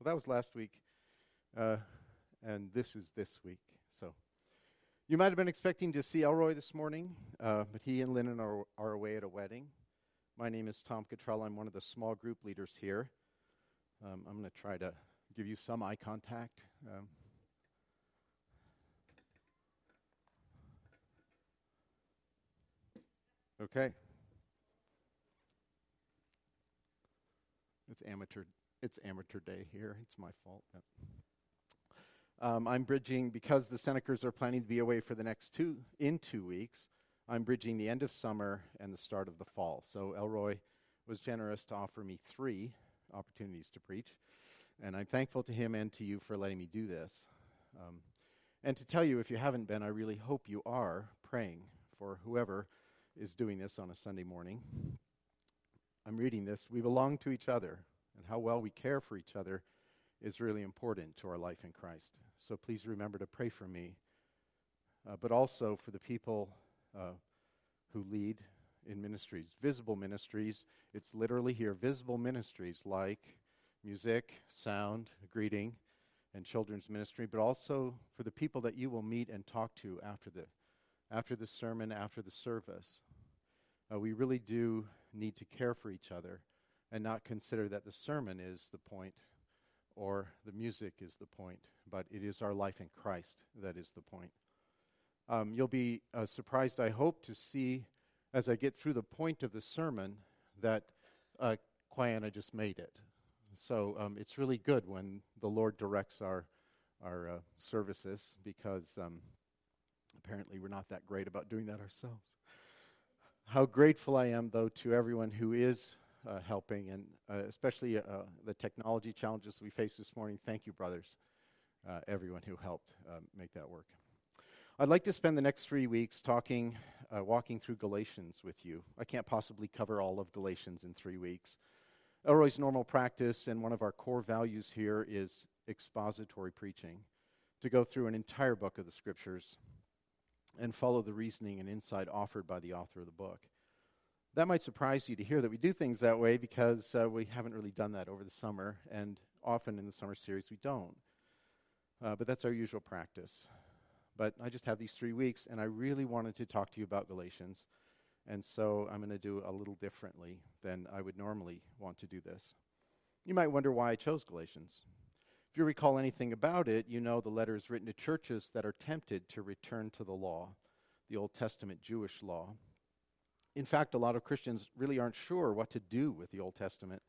Well, that was last week, uh, and this is this week. So you might have been expecting to see Elroy this morning, uh, but he and Lennon are, are away at a wedding. My name is Tom Cottrell. I'm one of the small group leaders here. Um, I'm going to try to give you some eye contact. Um, okay. It's amateur it's amateur day here. It's my fault. Um, I'm bridging because the Senecas are planning to be away for the next two in two weeks. I'm bridging the end of summer and the start of the fall. So Elroy was generous to offer me three opportunities to preach, and I'm thankful to him and to you for letting me do this. Um, and to tell you, if you haven't been, I really hope you are praying for whoever is doing this on a Sunday morning. I'm reading this. We belong to each other and how well we care for each other is really important to our life in Christ. So please remember to pray for me, uh, but also for the people uh, who lead in ministries, visible ministries. It's literally here visible ministries like music, sound, greeting, and children's ministry, but also for the people that you will meet and talk to after the after the sermon, after the service. Uh, we really do need to care for each other and not consider that the sermon is the point or the music is the point, but it is our life in Christ that is the point. Um, you'll be uh, surprised, I hope, to see as I get through the point of the sermon that uh, just made it. So um, it's really good when the Lord directs our our uh, services because um, apparently we're not that great about doing that ourselves. How grateful I am, though, to everyone who is uh, helping, and uh, especially uh, the technology challenges we faced this morning. Thank you, brothers, uh, everyone who helped um, make that work. I'd like to spend the next three weeks talking, uh, walking through Galatians with you. I can't possibly cover all of Galatians in three weeks. Elroy's normal practice and one of our core values here is expository preaching, to go through an entire book of the scriptures and follow the reasoning and insight offered by the author of the book. That might surprise you to hear that we do things that way because uh, we haven't really done that over the summer, and often in the summer series we don't. Uh, but that's our usual practice. But I just have these three weeks, and I really wanted to talk to you about Galatians, and so I'm going to do a little differently than I would normally want to do this. You might wonder why I chose Galatians. If you recall anything about it, you know the letter is written to churches that are tempted to return to the law, the Old Testament Jewish law. In fact, a lot of Christians really aren't sure what to do with the Old Testament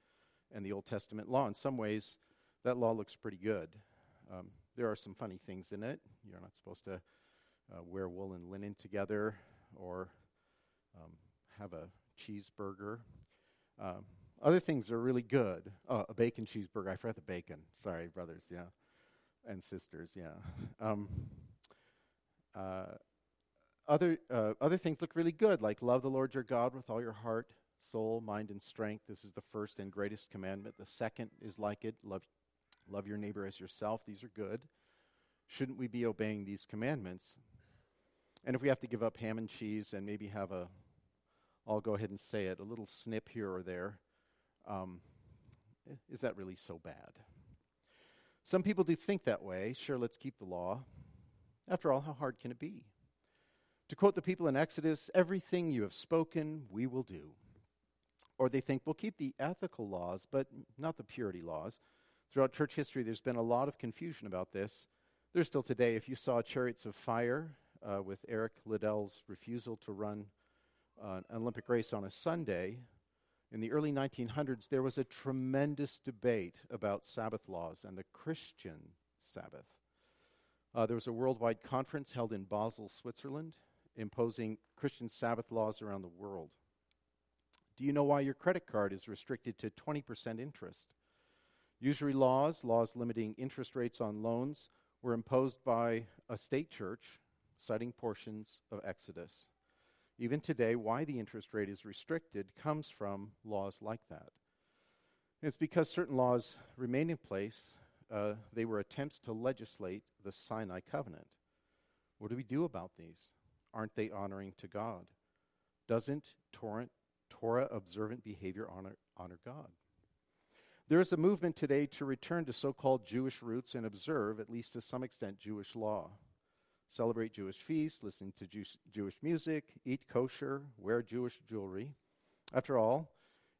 and the Old Testament law. In some ways, that law looks pretty good. Um, there are some funny things in it. You're not supposed to uh, wear wool and linen together or um, have a cheeseburger. Um, other things are really good. Oh, a bacon cheeseburger. I forgot the bacon. Sorry, brothers. Yeah. And sisters. Yeah. Um, uh, other, uh, other things look really good, like love the Lord your God with all your heart, soul, mind, and strength. This is the first and greatest commandment. The second is like it love, love your neighbor as yourself. These are good. Shouldn't we be obeying these commandments? And if we have to give up ham and cheese and maybe have a, I'll go ahead and say it, a little snip here or there, um, is that really so bad? Some people do think that way. Sure, let's keep the law. After all, how hard can it be? To quote the people in Exodus, everything you have spoken, we will do. Or they think we'll keep the ethical laws, but not the purity laws. Throughout church history, there's been a lot of confusion about this. There's still today. If you saw Chariots of Fire uh, with Eric Liddell's refusal to run uh, an Olympic race on a Sunday, in the early 1900s, there was a tremendous debate about Sabbath laws and the Christian Sabbath. Uh, there was a worldwide conference held in Basel, Switzerland, imposing Christian Sabbath laws around the world. Do you know why your credit card is restricted to 20% interest? Usury laws, laws limiting interest rates on loans, were imposed by a state church, citing portions of Exodus. Even today, why the interest rate is restricted comes from laws like that. it's because certain laws remain in place. Uh, they were attempts to legislate the Sinai covenant. What do we do about these? Aren't they honoring to God? Doesn't Torah observant behavior honor, honor God? There is a movement today to return to so called Jewish roots and observe, at least to some extent, Jewish law. Celebrate Jewish feasts, listen to Jew- Jewish music, eat kosher, wear Jewish jewelry. After all,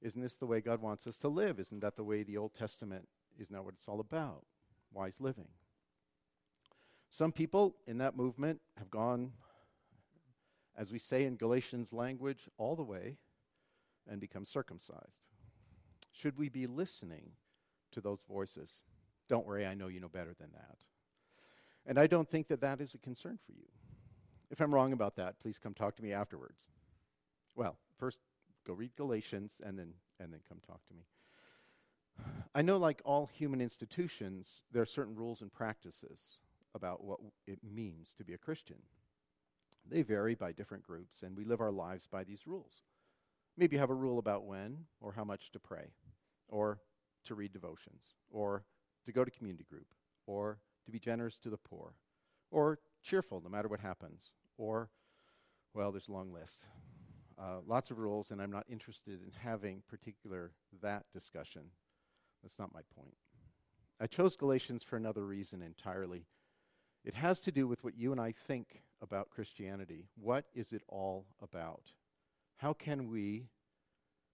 isn't this the way God wants us to live? Isn't that the way the Old Testament is not what it's all about? Wise living. Some people in that movement have gone, as we say in Galatians language, all the way and become circumcised. Should we be listening to those voices? Don't worry, I know you know better than that. And I don't think that that is a concern for you. If I'm wrong about that, please come talk to me afterwards. Well, first go read Galatians and then and then come talk to me. I know like all human institutions, there are certain rules and practices about what it means to be a Christian. They vary by different groups and we live our lives by these rules. Maybe you have a rule about when or how much to pray, or to read devotions, or to go to community group, or to be generous to the poor, or cheerful no matter what happens, or, well, there's a long list. Uh, lots of rules, and I'm not interested in having particular that discussion. That's not my point. I chose Galatians for another reason entirely. It has to do with what you and I think about Christianity. What is it all about? how can we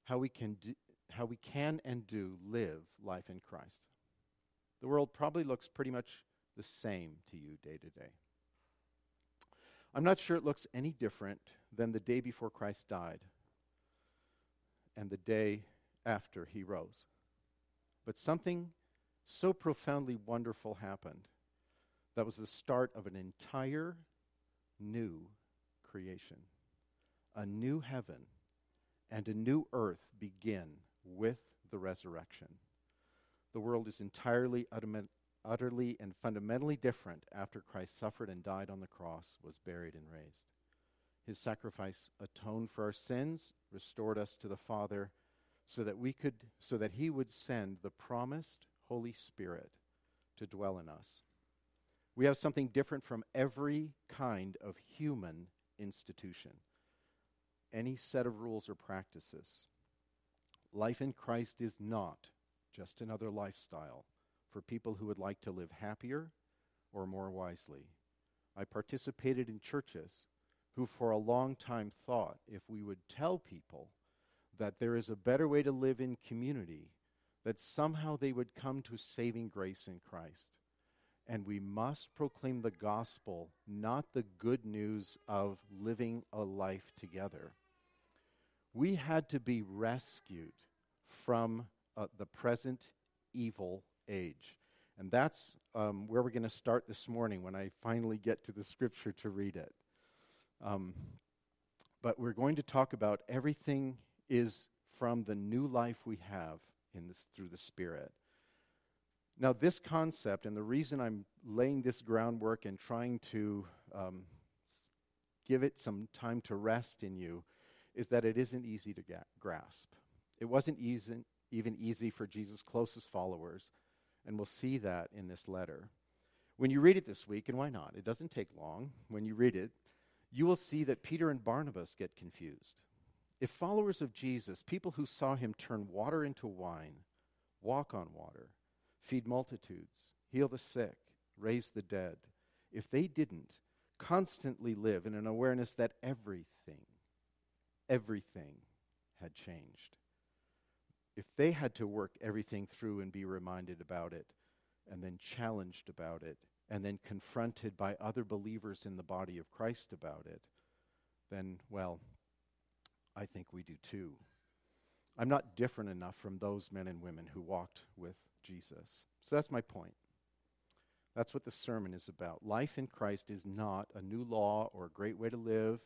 how we can do, how we can and do live life in Christ. The world probably looks pretty much the same to you day to day. I'm not sure it looks any different than the day before Christ died and the day after he rose. But something so profoundly wonderful happened that was the start of an entire new creation a new heaven and a new earth begin with the resurrection. The world is entirely, utterly, and fundamentally different after Christ suffered and died on the cross, was buried, and raised. His sacrifice atoned for our sins, restored us to the Father, so that we could, so that He would send the promised Holy Spirit to dwell in us. We have something different from every kind of human institution any set of rules or practices. Life in Christ is not just another lifestyle for people who would like to live happier or more wisely. I participated in churches who, for a long time, thought if we would tell people that there is a better way to live in community, that somehow they would come to saving grace in Christ. And we must proclaim the gospel, not the good news of living a life together. We had to be rescued from uh, the present evil age. And that's um, where we're going to start this morning when I finally get to the scripture to read it. Um, but we're going to talk about everything is from the new life we have in this, through the Spirit. Now, this concept, and the reason I'm laying this groundwork and trying to um, give it some time to rest in you, is that it isn't easy to grasp. It wasn't easy, even easy for Jesus' closest followers, and we'll see that in this letter. When you read it this week, and why not? It doesn't take long. When you read it, you will see that Peter and Barnabas get confused. If followers of Jesus, people who saw him turn water into wine, walk on water, feed multitudes, heal the sick, raise the dead, if they didn't constantly live in an awareness that everything, everything had changed, if they had to work everything through and be reminded about it, and then challenged about it, and then confronted by other believers in the body of Christ about it, then, well, I think we do too. I'm not different enough from those men and women who walked with Jesus. So that's my point. That's what the sermon is about. Life in Christ is not a new law or a great way to live,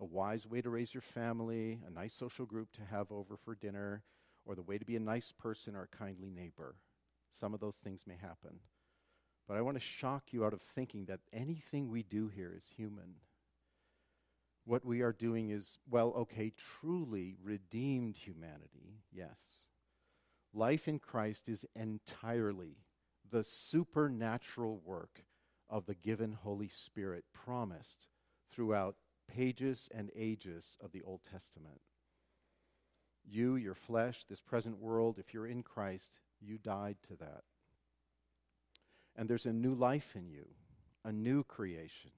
a wise way to raise your family, a nice social group to have over for dinner, or the way to be a nice person or a kindly neighbor. Some of those things may happen. But I want to shock you out of thinking that anything we do here is human. What we are doing is, well, okay, truly redeemed humanity, yes. Life in Christ is entirely the supernatural work of the given Holy Spirit promised throughout pages and ages of the Old Testament. You, your flesh, this present world, if you're in Christ, You died to that. And there's a new life in you, a new creation.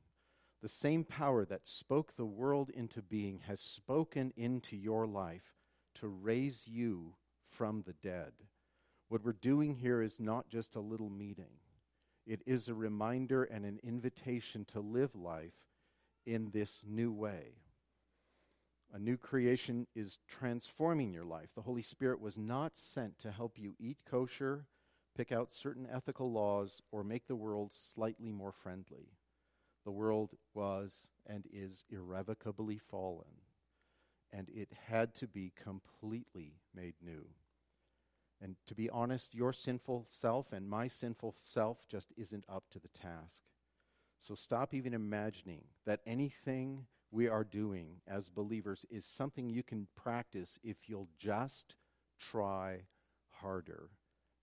The same power that spoke the world into being has spoken into your life to raise you from the dead. What we're doing here is not just a little meeting, it is a reminder and an invitation to live life in this new way. A new creation is transforming your life. The Holy Spirit was not sent to help you eat kosher, pick out certain ethical laws, or make the world slightly more friendly. The world was and is irrevocably fallen, and it had to be completely made new. And to be honest, your sinful self and my sinful self just isn't up to the task. So stop even imagining that anything we are doing as believers is something you can practice if you'll just try harder.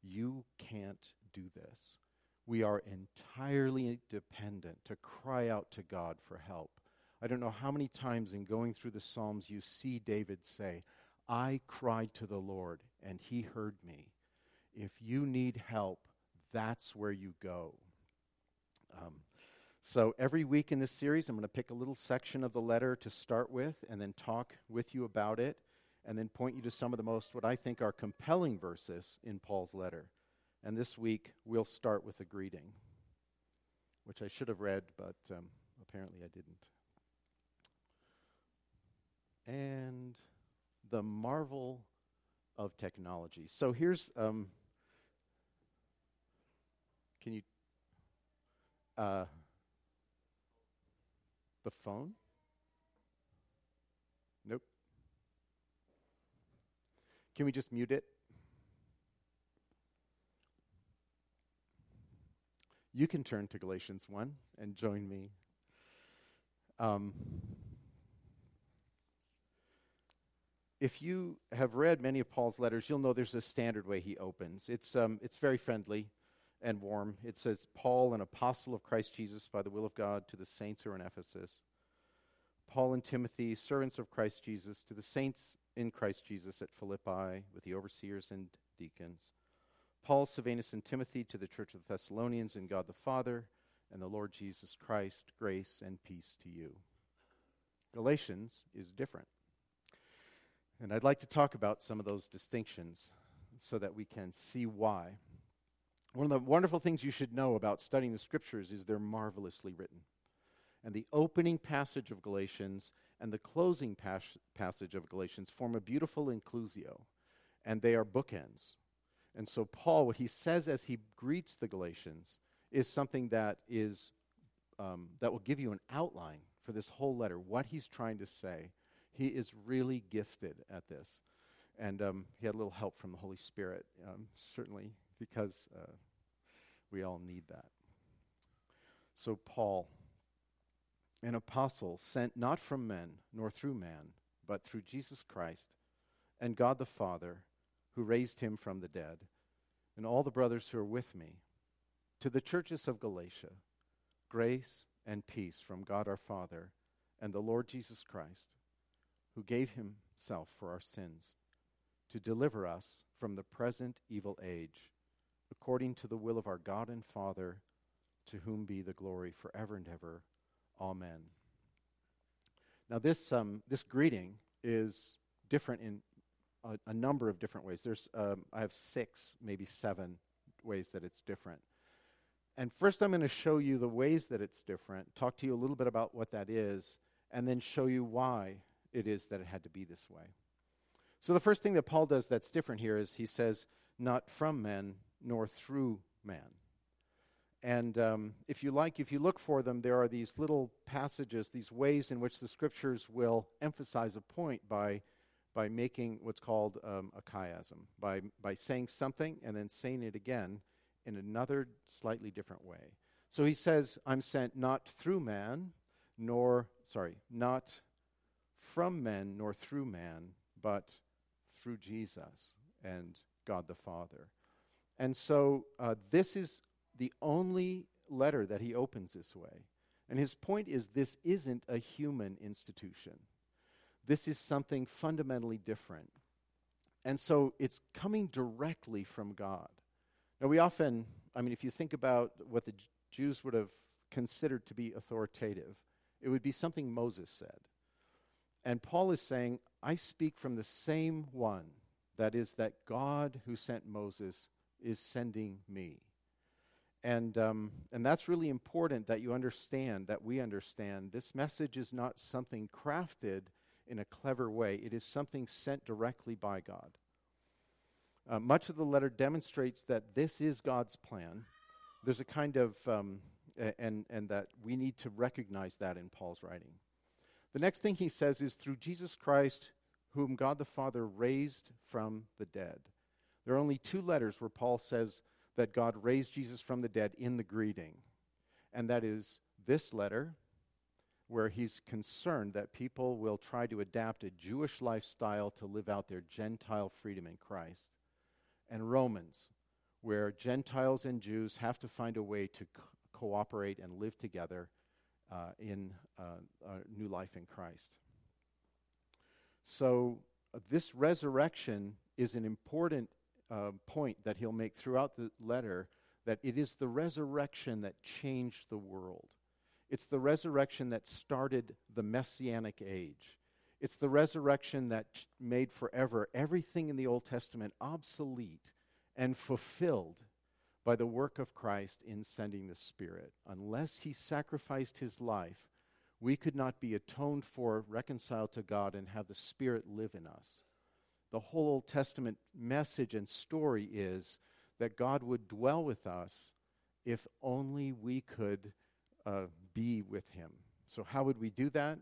You can't do this. We are entirely dependent to cry out to God for help. I don't know how many times in going through the Psalms you see David say, I cried to the Lord, and he heard me. If you need help, that's where you go. Um, so every week in this series, I'm going to pick a little section of the letter to start with and then talk with you about it and then point you to some of the most, what I think are compelling verses in Paul's letter. And this week, we'll start with a greeting, which I should have read, but um, apparently I didn't. And the marvel of technology. So here's, um, can you, uh, the phone? Nope. Can we just mute it? You can turn to Galatians 1 and join me. Um, if you have read many of Paul's letters, you'll know there's a standard way he opens. It's, um, it's very friendly and warm. It says, Paul, an apostle of Christ Jesus by the will of God, to the saints who are in Ephesus. Paul and Timothy, servants of Christ Jesus, to the saints in Christ Jesus at Philippi, with the overseers and deacons. Paul, Silvanus, and Timothy to the church of the Thessalonians in God the Father and the Lord Jesus Christ, grace and peace to you. Galatians is different. And I'd like to talk about some of those distinctions so that we can see why. One of the wonderful things you should know about studying the scriptures is they're marvelously written. And the opening passage of Galatians and the closing pas- passage of Galatians form a beautiful inclusio, and they are bookends. And so, Paul, what he says as he greets the Galatians is something that is um, that will give you an outline for this whole letter, what he's trying to say he is really gifted at this. And um, he had a little help from the Holy Spirit, um, certainly, because uh, we all need that. So, Paul, an apostle sent not from men, nor through man, but through Jesus Christ and God the Father, who raised him from the dead, and all the brothers who are with me, to the churches of Galatia, grace and peace from God our Father and the Lord Jesus Christ who gave himself for our sins to deliver us from the present evil age, according to the will of our God and Father, to whom be the glory forever and ever. Amen. Now, this, um, this greeting is different in a, a, number of different ways. There's, um, I have six, maybe seven ways that it's different. And first, I'm going to show you the ways that it's different, talk to you a little bit about what that is, and then show you why it is that it had to be this way. So, the first thing that Paul does that's different here is he says, not from men, nor through man. And um, if you like, if you look for them, there are these little passages, these ways in which the scriptures will emphasize a point by, by making what's called um, a chiasm, by, by saying something and then saying it again in another slightly different way. So he says, I'm sent not through man, nor, sorry, not from men nor through man, but through Jesus and God the Father. And so uh, this is the only letter that he opens this way. And his point is this isn't a human institution. This is something fundamentally different. And so it's coming directly from God. Now, we often, I mean, if you think about what the Jews would have considered to be authoritative, it would be something Moses said. And Paul is saying, I speak from the same one, that is, that God who sent Moses is sending me. And, um, and that's really important that you understand, that we understand. This message is not something crafted in a clever way, it is something sent directly by God. Uh, much of the letter demonstrates that this is God's plan. There's a kind of, um, and, and that we need to recognize that in Paul's writing. The next thing he says is through Jesus Christ, whom God the Father raised from the dead. There are only two letters where Paul says that God raised Jesus from the dead in the greeting. And that is this letter, where he's concerned that people will try to adapt a Jewish lifestyle to live out their Gentile freedom in Christ. And Romans, where Gentiles and Jews have to find a way to co- cooperate and live together uh, in uh, a new life in Christ. So, uh, this resurrection is an important uh, point that he'll make throughout the letter that it is the resurrection that changed the world. It's the resurrection that started the messianic age. It's the resurrection that made forever everything in the Old Testament obsolete and fulfilled by the work of Christ in sending the Spirit. Unless he sacrificed his life, we could not be atoned for, reconciled to God, and have the Spirit live in us. The whole Old Testament message and story is that God would dwell with us if only we could uh, be with him. So, how would we do that?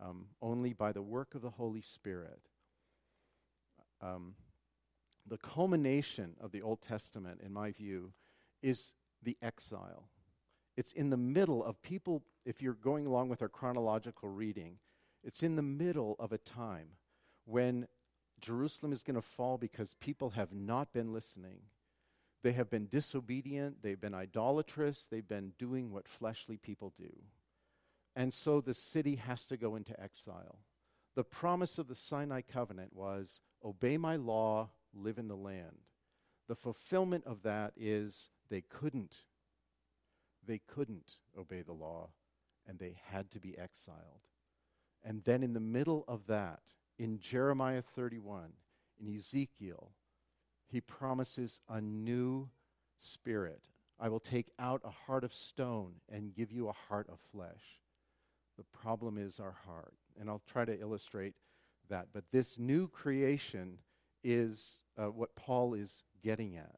Um, only by the work of the Holy Spirit. Um, the culmination of the Old Testament, in my view, is the exile. It's in the middle of people, if you're going along with our chronological reading, it's in the middle of a time when Jerusalem is going to fall because people have not been listening they have been disobedient, they've been idolatrous, they've been doing what fleshly people do. And so the city has to go into exile. The promise of the Sinai covenant was obey my law, live in the land. The fulfillment of that is they couldn't. They couldn't obey the law, and they had to be exiled. And then in the middle of that, in Jeremiah 31, in Ezekiel, he promises a new spirit. I will take out a heart of stone and give you a heart of flesh. The problem is our heart. And I'll try to illustrate that. But this new creation is uh, what Paul is getting at.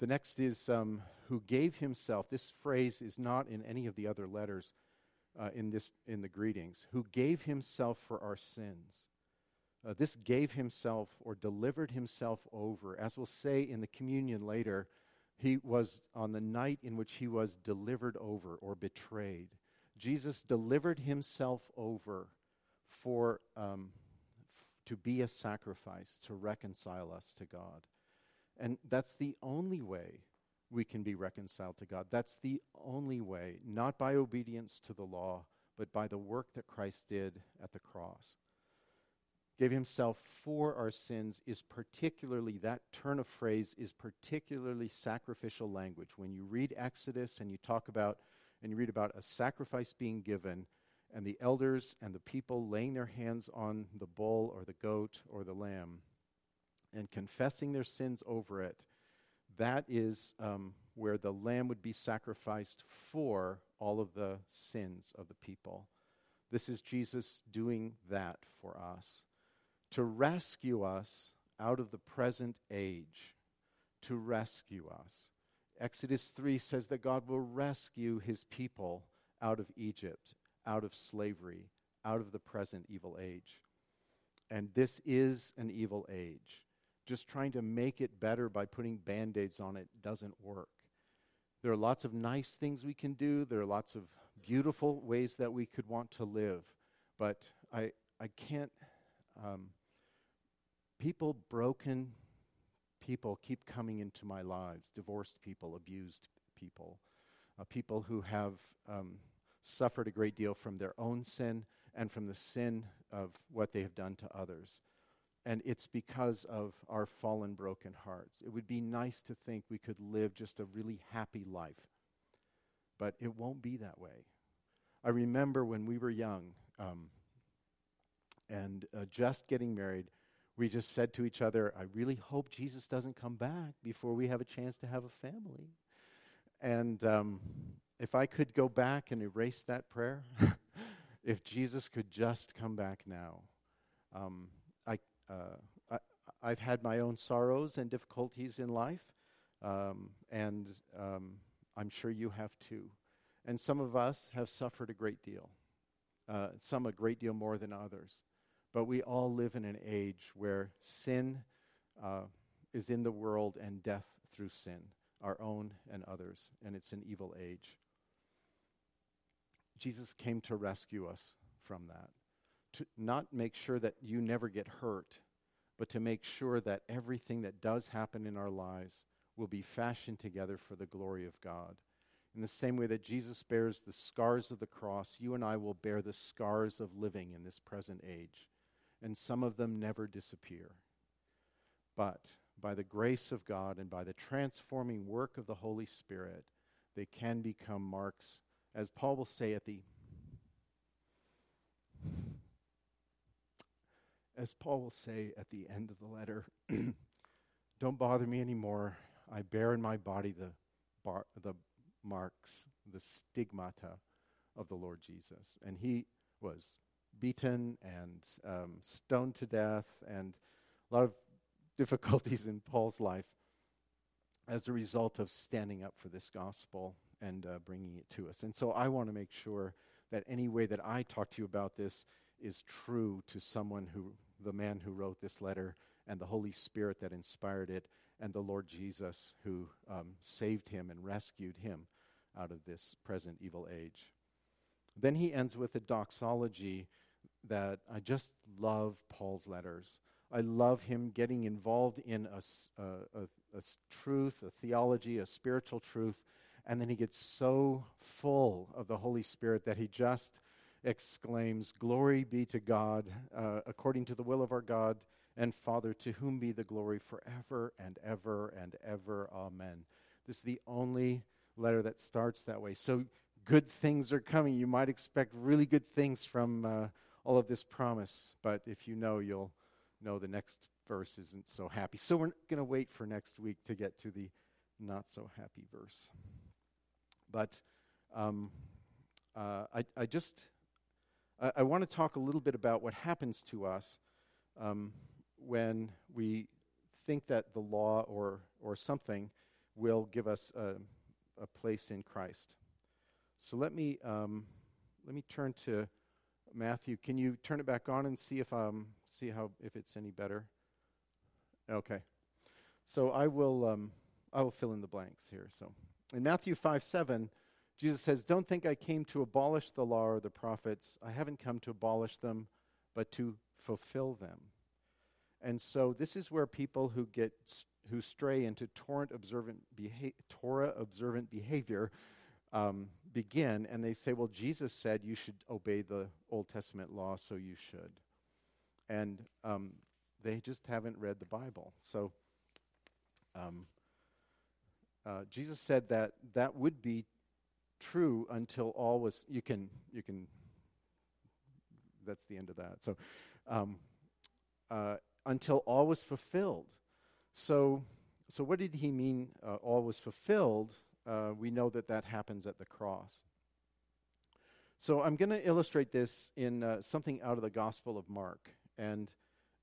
The next is um, who gave himself. This phrase is not in any of the other letters uh, in, this, in the greetings. Who gave himself for our sins uh, this gave himself or delivered himself over. As we'll say in the communion later, he was on the night in which he was delivered over or betrayed. Jesus delivered himself over for um, f- to be a sacrifice to reconcile us to God. And that's the only way we can be reconciled to God. That's the only way, not by obedience to the law, but by the work that Christ did at the cross gave himself for our sins is particularly, that turn of phrase is particularly sacrificial language. When you read Exodus and you talk about, and you read about a sacrifice being given, and the elders and the people laying their hands on the bull or the goat or the lamb and confessing their sins over it, that is um, where the lamb would be sacrificed for all of the sins of the people. This is Jesus doing that for us to rescue us out of the present age, to rescue us. Exodus 3 says that God will rescue his people out of Egypt, out of slavery, out of the present evil age. And this is an evil age. Just trying to make it better by putting band aids on it doesn't work. There are lots of nice things we can do, there are lots of beautiful ways that we could want to live, but I, I can't. Um, people, broken people, keep coming into my lives divorced people, abused people, uh, people who have um, suffered a great deal from their own sin and from the sin of what they have done to others. and it's because of our fallen, broken hearts. It would be nice to think we could live just a really happy life, but it won't be that way. I remember when we were young um, and uh, just getting married, we just said to each other, I really hope Jesus doesn't come back before we have a chance to have a family. And um, if I could go back and erase that prayer, if Jesus could just come back now. Um, I, uh, I, have had my own sorrows and difficulties in life, um, and um, I'm sure you have too. And some of us have suffered a great deal, uh, some a great deal more than others. But we all live in an age where sin uh, is in the world and death through sin, our own and others, and it's an evil age. Jesus came to rescue us from that, to not make sure that you never get hurt, but to make sure that everything that does happen in our lives will be fashioned together for the glory of God. In the same way that Jesus bears the scars of the cross, you and I will bear the scars of living in this present age. And some of them never disappear. But by the grace of God and by the transforming work of the Holy Spirit, they can become marks, as Paul will say at the as Paul will say at the end of the letter, don't bother me anymore. I bear in my body the bar, the marks, the stigmata of the Lord Jesus. And he was beaten and um, stoned to death, and a lot of difficulties in Paul's life as a result of standing up for this gospel and uh, bringing it to us. And so I want to make sure that any way that I talk to you about this is true to someone who, the man who wrote this letter, and the Holy Spirit that inspired it, and the Lord Jesus who um, saved him and rescued him out of this present evil age. Then he ends with a doxology that I just love Paul's letters. I love him getting involved in a, a, a, a, truth, a theology, a spiritual truth, and then he gets so full of the Holy Spirit that he just exclaims, Glory be to God, uh, according to the will of our God and Father, to whom be the glory forever and ever and ever. Amen. This is the only letter that starts that way. So good things are coming. You might expect really good things from uh, all of this promise, but if you know, you'll know the next verse isn't so happy. So we're going to wait for next week to get to the not so happy verse. But um, uh, I, I, just I, I want to talk a little bit about what happens to us um, when we think that the law or or something will give us a, a place in Christ. So let me um, let me turn to Matthew. Can you turn it back on and see if um see how if it's any better? Okay. So I will um, I will fill in the blanks here. So in Matthew five seven, Jesus says, "Don't think I came to abolish the law or the prophets. I haven't come to abolish them, but to fulfill them." And so this is where people who get who stray into observant, beha- Torah observant behavior um, begin, and they say, "Well, Jesus said you should obey the Old Testament law, so you should," and um, they just haven't read the Bible. So um, uh, Jesus said that that would be true until all was. You can you can. That's the end of that. So. Um, uh, until all was fulfilled. So, so what did he mean? Uh, all was fulfilled. Uh, we know that that happens at the cross. So I'm going to illustrate this in uh, something out of the Gospel of Mark, and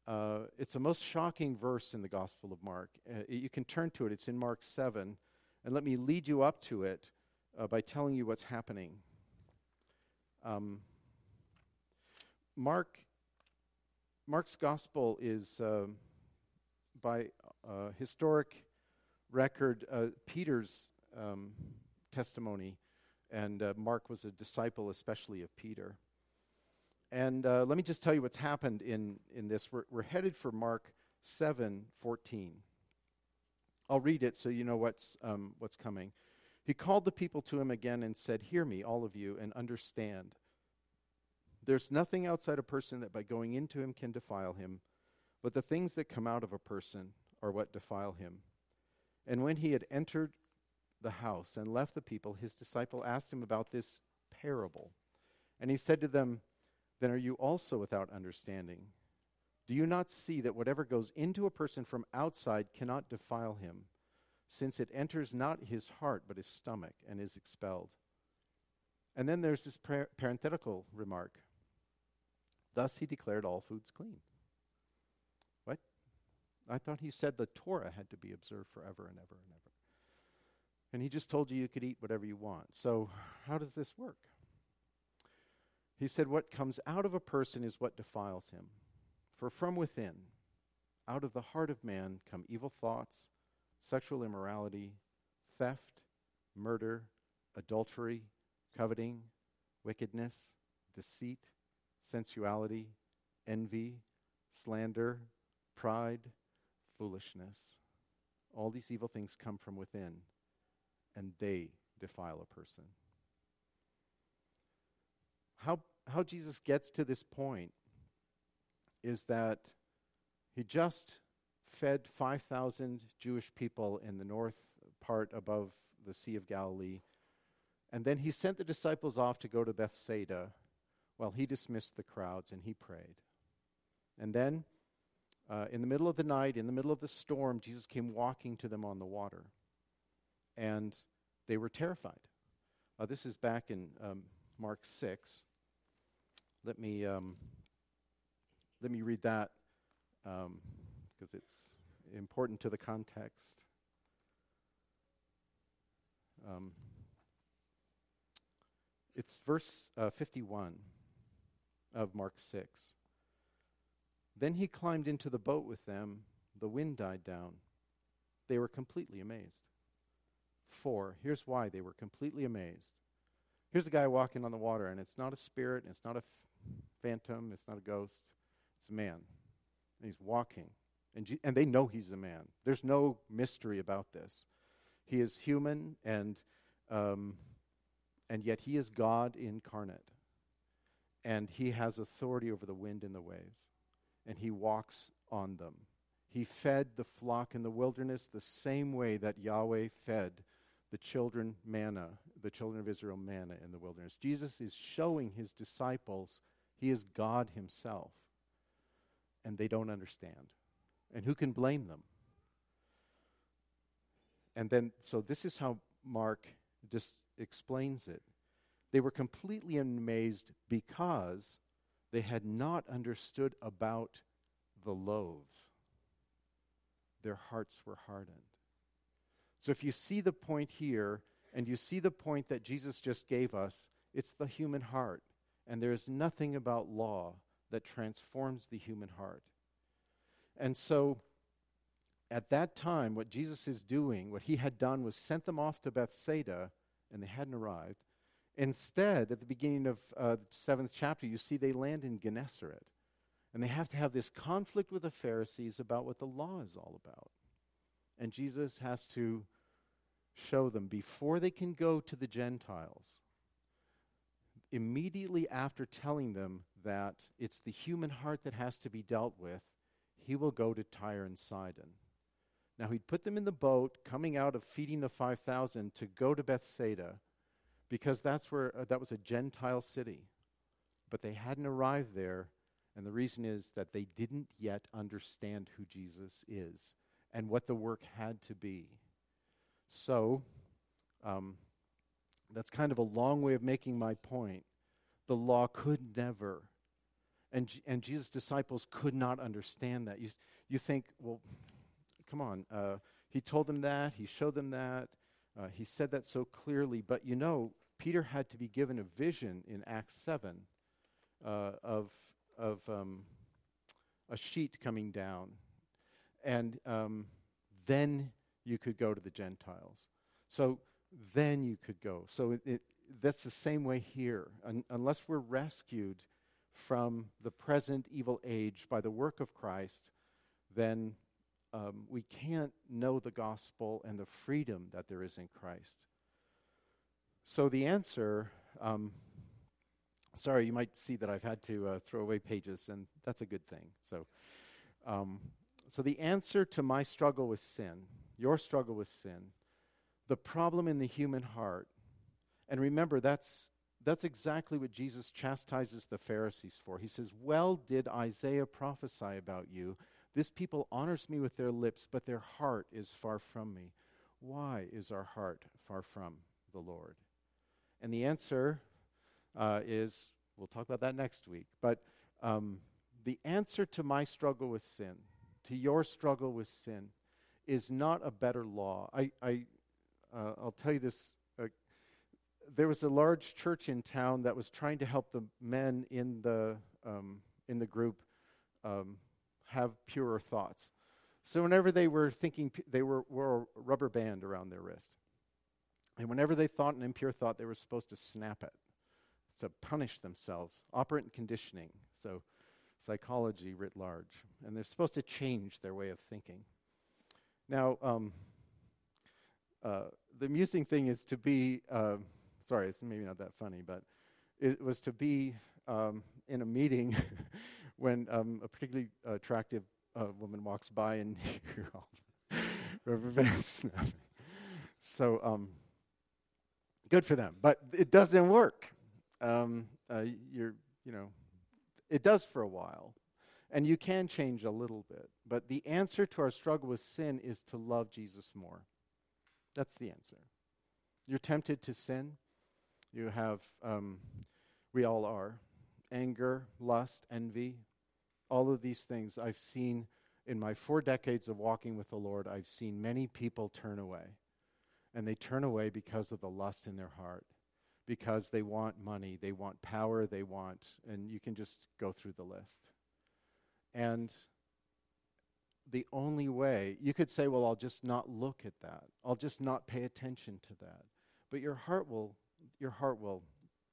uh, it's the most shocking verse in the Gospel of Mark. Uh, you can turn to it; it's in Mark seven, and let me lead you up to it uh, by telling you what's happening. Um, Mark Mark's gospel is uh, by historic record Peter's um, testimony, and uh, Mark was a disciple, especially of Peter. And uh, let me just tell you what's happened in, in this. We're, we're headed for Mark 7 14. I'll read it so you know what's, um, what's coming. He called the people to him again and said, Hear me, all of you, and understand. There's nothing outside a person that by going into him can defile him, but the things that come out of a person are what defile him. And when he had entered the house and left the people, his disciple asked him about this parable. And he said to them, Then are you also without understanding? Do you not see that whatever goes into a person from outside cannot defile him, since it enters not his heart but his stomach and is expelled? And then there's this par- parenthetical remark. Thus he declared all foods clean. What? I thought he said the Torah had to be observed forever and ever and ever. And he just told you you could eat whatever you want. So, how does this work? He said, What comes out of a person is what defiles him. For from within, out of the heart of man, come evil thoughts, sexual immorality, theft, murder, adultery, coveting, wickedness, deceit, sensuality, envy, slander, pride, foolishness. All these evil things come from within, and they defile a person. How, how Jesus gets to this point is that he just fed 5,000 Jewish people in the north part above the Sea of Galilee. And then he sent the disciples off to go to Bethsaida while he dismissed the crowds and he prayed. And then, uh, in the middle of the night, in the middle of the storm, Jesus came walking to them on the water. And they were terrified. Uh, this is back in um, Mark 6. Let me. Um, let me read that because um, it's important to the context. Um, it's verse uh, 51 of Mark 6. Then he climbed into the boat with them. The wind died down. They were completely amazed. For, here's why they were completely amazed. Here's a guy walking on the water, and it's not a spirit, it's not a f- phantom, it's not a ghost. It's a man. And he's walking. And, G- and they know he's a man. There's no mystery about this. He is human, and, um, and yet he is God incarnate. And he has authority over the wind and the waves. And he walks on them. He fed the flock in the wilderness the same way that Yahweh fed the children manna, the children of Israel manna in the wilderness. Jesus is showing his disciples he is God himself and they don't understand. And who can blame them? And then, so this is how Mark just explains it. They were completely amazed because they had not understood about the loaves. Their hearts were hardened. So if you see the point here, and you see the point that Jesus just gave us, it's the human heart. And there is nothing about law that transforms the human heart. And so at that time, what Jesus is doing, what he had done was sent them off to Bethsaida, and they hadn't arrived. Instead, at the beginning of uh, the seventh chapter, you see they land in Gennesaret. And they have to have this conflict with the Pharisees about what the law is all about. And Jesus has to show them before they can go to the Gentiles, immediately after telling them that it's the human heart that has to be dealt with, he will go to Tyre and Sidon. Now he'd put them in the boat coming out of feeding the 5,000 to go to Bethsaida because that's where uh, that was a Gentile city. But they hadn't arrived there, and the reason is that they didn't yet understand who Jesus is and what the work had to be. So, um, that's kind of a long way of making my point. The law could never and, and Jesus' disciples could not understand that. You, you think, well, come on. Uh, he told them that, he showed them that, uh, he said that so clearly. But you know, Peter had to be given a vision in Acts 7 uh, of, of um, a sheet coming down. And um, then you could go to the Gentiles. So then you could go. So it, it, that's the same way here. Un- unless we're rescued from the present evil age by the work of Christ, then um, we can't know the gospel and the freedom that there is in Christ. So the answer, um, sorry, you might see that I've had to uh, throw away pages, and that's a good thing. So Um, so, the answer to my struggle with sin, your struggle with sin, the problem in the human heart, and remember, that's, that's exactly what Jesus chastises the Pharisees for. He says, Well, did Isaiah prophesy about you? This people honors me with their lips, but their heart is far from me. Why is our heart far from the Lord? And the answer uh, is we'll talk about that next week. But um, the answer to my struggle with sin, to your struggle with sin, is not a better law. I, I, uh, I'll tell you this. Uh, there was a large church in town that was trying to help the men in the, um, in the group um, have purer thoughts. So whenever they were thinking, they were wore a rubber band around their wrist. And whenever they thought an impure thought, they were supposed to snap it to punish themselves. Operant conditioning, so psychology writ large. And they're supposed to change their way of thinking. Now, um, uh, the amusing thing is to be, uh, sorry, it's maybe not that funny, but it was to be um, in a meeting when um, a particularly attractive uh, woman walks by and you're all. So, um, good for them, but it doesn't work. Um, uh, you're, you know, it does for a while, and you can change a little bit. But the answer to our struggle with sin is to love Jesus more. That's the answer. You're tempted to sin. You have, um, we all are, anger, lust, envy, all of these things I've seen in my four decades of walking with the Lord. I've seen many people turn away. And they turn away because of the lust in their heart, because they want money, they want power, they want, and you can just go through the list. And the only way, you could say, well, I'll just not look at that. I'll just not pay attention to that. But your heart will, your heart will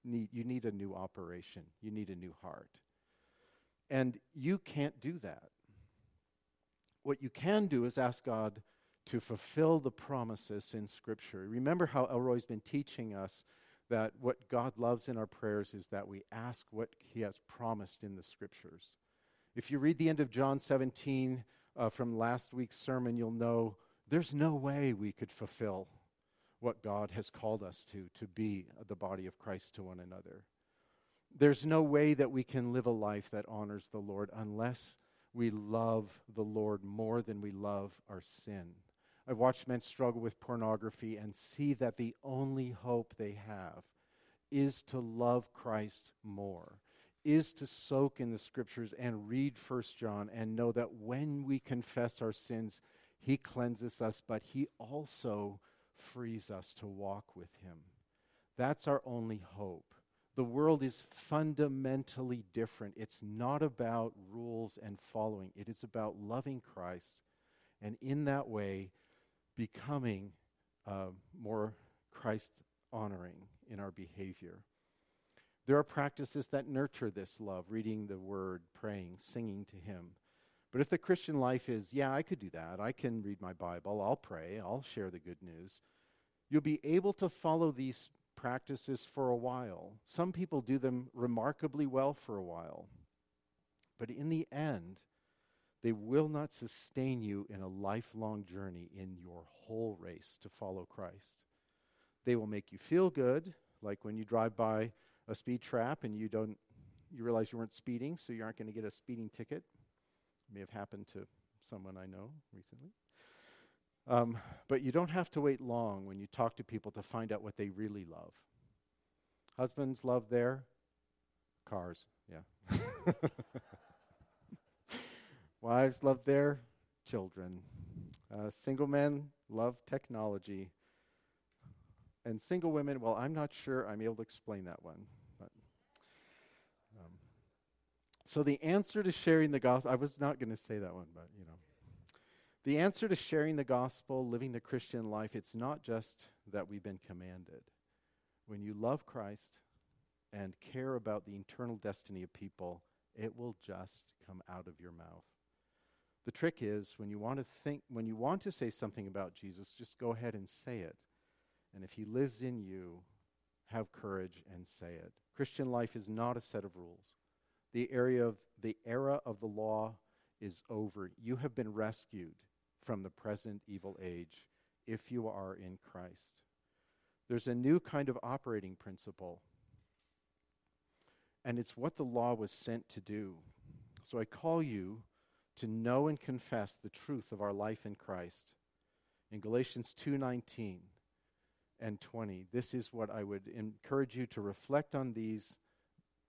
need, you need a new operation. You need a new heart. And you can't do that. What you can do is ask God to fulfill the promises in Scripture. Remember how Elroy's been teaching us that what God loves in our prayers is that we ask what He has promised in the Scriptures. If you read the end of John 17 uh, from last week's sermon, you'll know there's no way we could fulfill what God has called us to, to be the body of Christ to one another. There's no way that we can live a life that honors the Lord unless we love the Lord more than we love our sin. I've watched men struggle with pornography and see that the only hope they have is to love Christ more, is to soak in the scriptures and read First John and know that when we confess our sins, he cleanses us, but he also frees us to walk with him. That's our only hope the world is fundamentally different. It's not about rules and following, it is about loving Christ and in that way becoming uh, more Christ honoring in our behavior. There are practices that nurture this love reading the word, praying, singing to Him. But if the Christian life is, yeah, I could do that, I can read my Bible, I'll pray, I'll share the good news, you'll be able to follow these practices for a while. Some people do them remarkably well for a while. But in the end, they will not sustain you in a lifelong journey in your whole race to follow Christ. They will make you feel good, like when you drive by a speed trap and you don't you realize you weren't speeding, so you aren't going to get a speeding ticket. It may have happened to someone I know recently. Um, but you don't have to wait long when you talk to people to find out what they really love. Husbands love their cars, yeah. Wives love their children. Uh, single men love technology. And single women, well, I'm not sure I'm able to explain that one. But, um, so the answer to sharing the gospel, I was not going to say that one, but you know. The answer to sharing the gospel, living the Christian life, it's not just that we've been commanded. When you love Christ and care about the eternal destiny of people, it will just come out of your mouth. The trick is when you want to think when you want to say something about Jesus, just go ahead and say it. And if he lives in you, have courage and say it. Christian life is not a set of rules. The area of the era of the law is over. You have been rescued from the present evil age if you are in Christ. There's a new kind of operating principle, and it's what the law was sent to do. So I call you to know and confess the truth of our life in Christ. In Galatians 2:19 and 20, this is what I would encourage you to reflect on these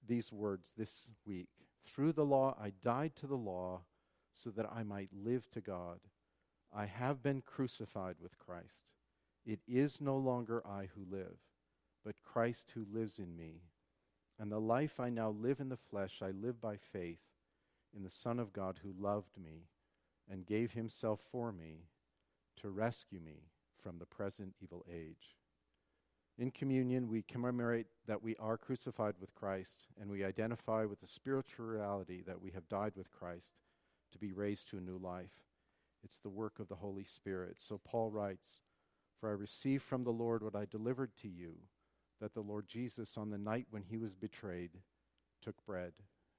these words this week. Through the law I died to the law so that I might live to God. I have been crucified with Christ. It is no longer I who live, but Christ who lives in me. And the life I now live in the flesh, I live by faith in the Son of God who loved me and gave himself for me to rescue me from the present evil age. In communion, we commemorate that we are crucified with Christ, and we identify with the spiritual reality that we have died with Christ to be raised to a new life. It's the work of the Holy Spirit. So Paul writes, For I received from the Lord what I delivered to you, that the Lord Jesus, on the night when he was betrayed, took bread.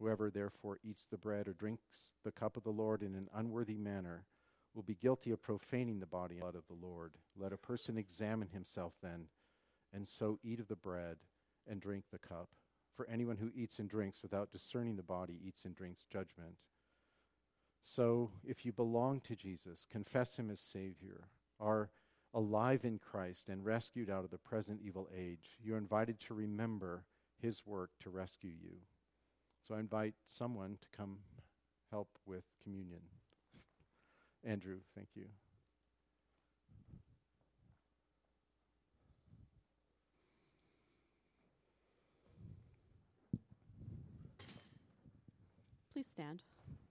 Whoever therefore eats the bread or drinks the cup of the Lord in an unworthy manner will be guilty of profaning the body and blood of the Lord. Let a person examine himself then, and so eat of the bread and drink the cup. For anyone who eats and drinks without discerning the body eats and drinks judgment. So, if you belong to Jesus, confess him as Savior, are alive in Christ, and rescued out of the present evil age, you're invited to remember his work to rescue you. So, I invite someone to come help with communion. Andrew, thank you. Please stand.